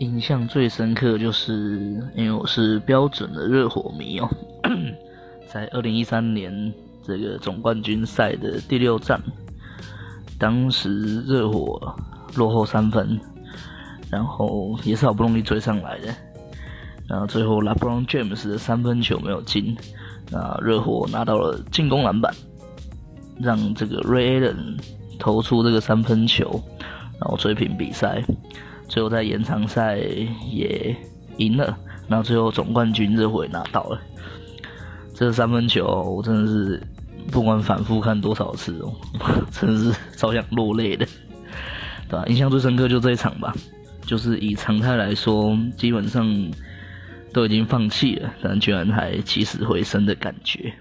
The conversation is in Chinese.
印象最深刻就是因为我是标准的热火迷哦，在二零一三年这个总冠军赛的第六战，当时热火落后三分，然后也是好不容易追上来的，然后最后 LeBron James 的三分球没有进，那热火拿到了进攻篮板，让这个 Ray Allen 投出这个三分球，然后追平比赛。最后在延长赛也赢了，然后最后总冠军这回拿到了。这三分球我真的是不管反复看多少次哦，真的是超想落泪的，对吧？印象最深刻就这一场吧，就是以常态来说，基本上都已经放弃了，但居然还起死回生的感觉。